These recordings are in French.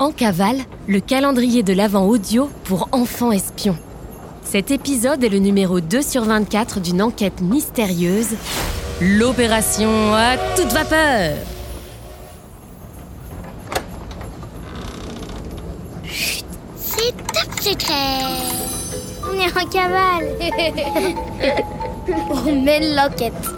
En cavale, le calendrier de l'Avent audio pour enfants espions. Cet épisode est le numéro 2 sur 24 d'une enquête mystérieuse, l'opération à toute vapeur. C'est top secret On est en cavale On mène l'enquête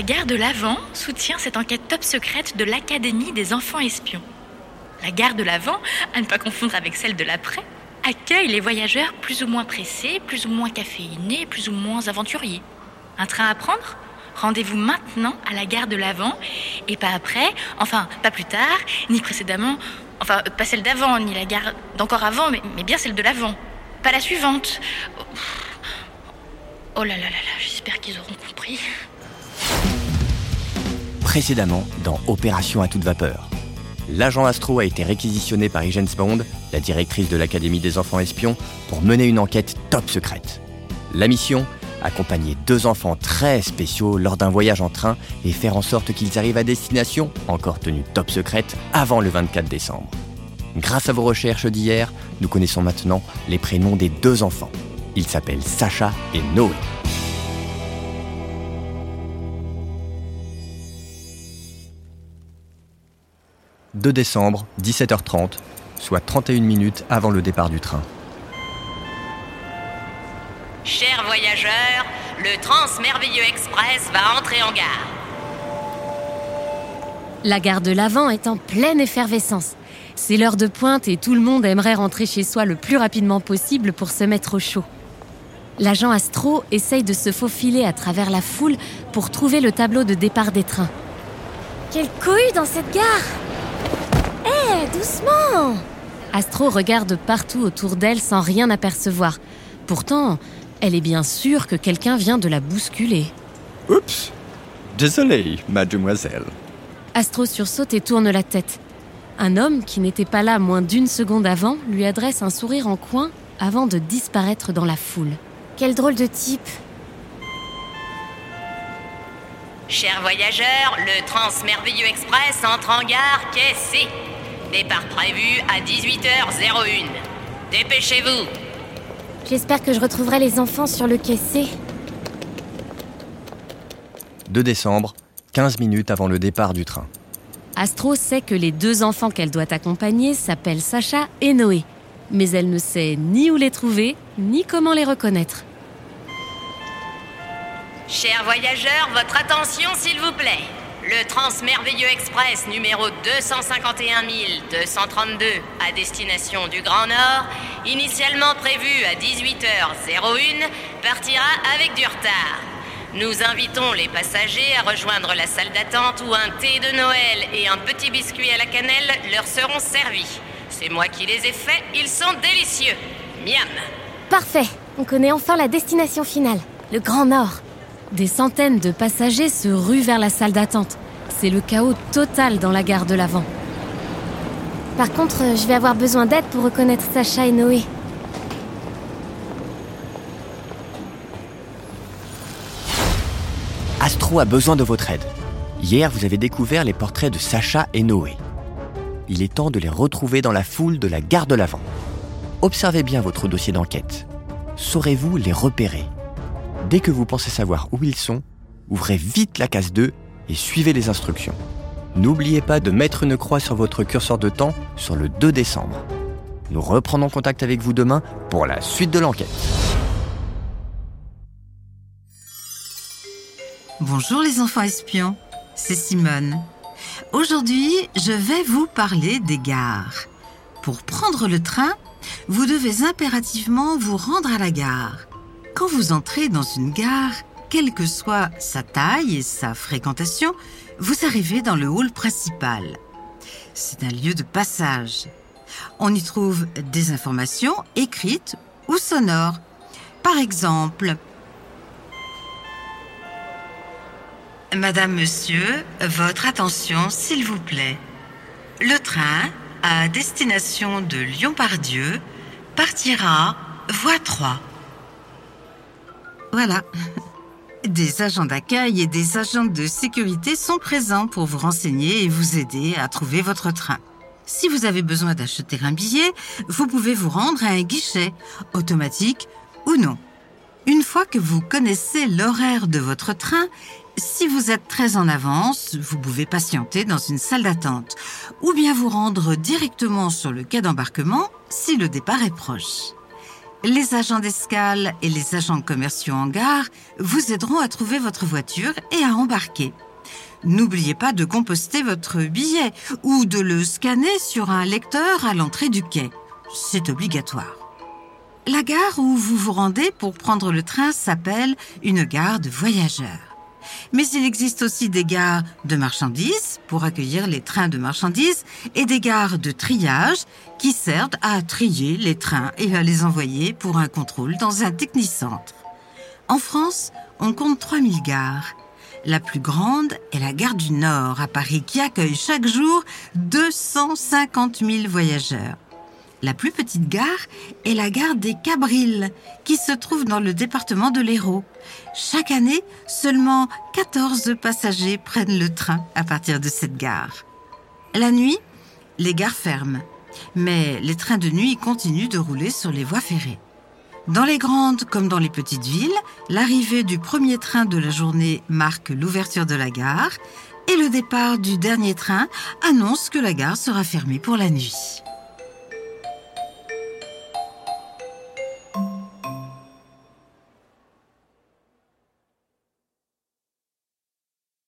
La gare de l'Avent soutient cette enquête top secrète de l'Académie des enfants espions. La gare de l'Avent, à ne pas confondre avec celle de l'après, accueille les voyageurs plus ou moins pressés, plus ou moins caféinés, plus ou moins aventuriers. Un train à prendre? Rendez-vous maintenant à la gare de l'Avent et pas après, enfin pas plus tard, ni précédemment, enfin pas celle d'avant, ni la gare d'encore avant, mais, mais bien celle de l'avant. Pas la suivante. Oh là là là là, j'espère qu'ils auront compris. Précédemment, dans Opération à toute vapeur. L'agent Astro a été réquisitionné par James Bond, la directrice de l'Académie des enfants espions, pour mener une enquête top secrète. La mission Accompagner deux enfants très spéciaux lors d'un voyage en train et faire en sorte qu'ils arrivent à destination, encore tenue top secrète, avant le 24 décembre. Grâce à vos recherches d'hier, nous connaissons maintenant les prénoms des deux enfants. Ils s'appellent Sacha et Noé. 2 décembre, 17h30, soit 31 minutes avant le départ du train. Chers voyageurs, le Transmerveilleux Express va entrer en gare. La gare de l'Avent est en pleine effervescence. C'est l'heure de pointe et tout le monde aimerait rentrer chez soi le plus rapidement possible pour se mettre au chaud. L'agent Astro essaye de se faufiler à travers la foule pour trouver le tableau de départ des trains. Quelle cohue dans cette gare Doucement Astro regarde partout autour d'elle sans rien apercevoir. Pourtant, elle est bien sûre que quelqu'un vient de la bousculer. Oups Désolé, mademoiselle. Astro sursaute et tourne la tête. Un homme qui n'était pas là moins d'une seconde avant lui adresse un sourire en coin avant de disparaître dans la foule. Quel drôle de type Chers voyageurs, le Transmerveilleux Express entre en gare quai C. Départ prévu à 18h01. Dépêchez-vous. J'espère que je retrouverai les enfants sur le quai C. 2 décembre, 15 minutes avant le départ du train. Astro sait que les deux enfants qu'elle doit accompagner s'appellent Sacha et Noé, mais elle ne sait ni où les trouver, ni comment les reconnaître. Chers voyageurs, votre attention s'il vous plaît. Le Transmerveilleux Express numéro 251 232 à destination du Grand Nord, initialement prévu à 18h01, partira avec du retard. Nous invitons les passagers à rejoindre la salle d'attente où un thé de Noël et un petit biscuit à la cannelle leur seront servis. C'est moi qui les ai faits, ils sont délicieux. Miam Parfait On connaît enfin la destination finale, le Grand Nord. Des centaines de passagers se ruent vers la salle d'attente. C'est le chaos total dans la gare de l'Avent. Par contre, je vais avoir besoin d'aide pour reconnaître Sacha et Noé. Astro a besoin de votre aide. Hier, vous avez découvert les portraits de Sacha et Noé. Il est temps de les retrouver dans la foule de la gare de l'Avent. Observez bien votre dossier d'enquête. Saurez-vous les repérer? Dès que vous pensez savoir où ils sont, ouvrez vite la case 2 et suivez les instructions. N'oubliez pas de mettre une croix sur votre curseur de temps sur le 2 décembre. Nous reprendrons contact avec vous demain pour la suite de l'enquête. Bonjour les enfants espions, c'est Simone. Aujourd'hui, je vais vous parler des gares. Pour prendre le train, vous devez impérativement vous rendre à la gare. Quand vous entrez dans une gare, quelle que soit sa taille et sa fréquentation, vous arrivez dans le hall principal. C'est un lieu de passage. On y trouve des informations écrites ou sonores. Par exemple, Madame, Monsieur, votre attention, s'il vous plaît. Le train, à destination de Lyon-Pardieu, partira voie 3. Voilà. Des agents d'accueil et des agents de sécurité sont présents pour vous renseigner et vous aider à trouver votre train. Si vous avez besoin d'acheter un billet, vous pouvez vous rendre à un guichet, automatique ou non. Une fois que vous connaissez l'horaire de votre train, si vous êtes très en avance, vous pouvez patienter dans une salle d'attente ou bien vous rendre directement sur le quai d'embarquement si le départ est proche. Les agents d'escale et les agents commerciaux en gare vous aideront à trouver votre voiture et à embarquer. N'oubliez pas de composter votre billet ou de le scanner sur un lecteur à l'entrée du quai. C'est obligatoire. La gare où vous vous rendez pour prendre le train s'appelle une gare de voyageurs. Mais il existe aussi des gares de marchandises pour accueillir les trains de marchandises et des gares de triage qui servent à trier les trains et à les envoyer pour un contrôle dans un technicentre. En France, on compte 3000 gares. La plus grande est la gare du Nord à Paris qui accueille chaque jour 250 000 voyageurs. La plus petite gare est la gare des Cabrils, qui se trouve dans le département de l'Hérault. Chaque année, seulement 14 passagers prennent le train à partir de cette gare. La nuit, les gares ferment, mais les trains de nuit continuent de rouler sur les voies ferrées. Dans les grandes comme dans les petites villes, l'arrivée du premier train de la journée marque l'ouverture de la gare et le départ du dernier train annonce que la gare sera fermée pour la nuit.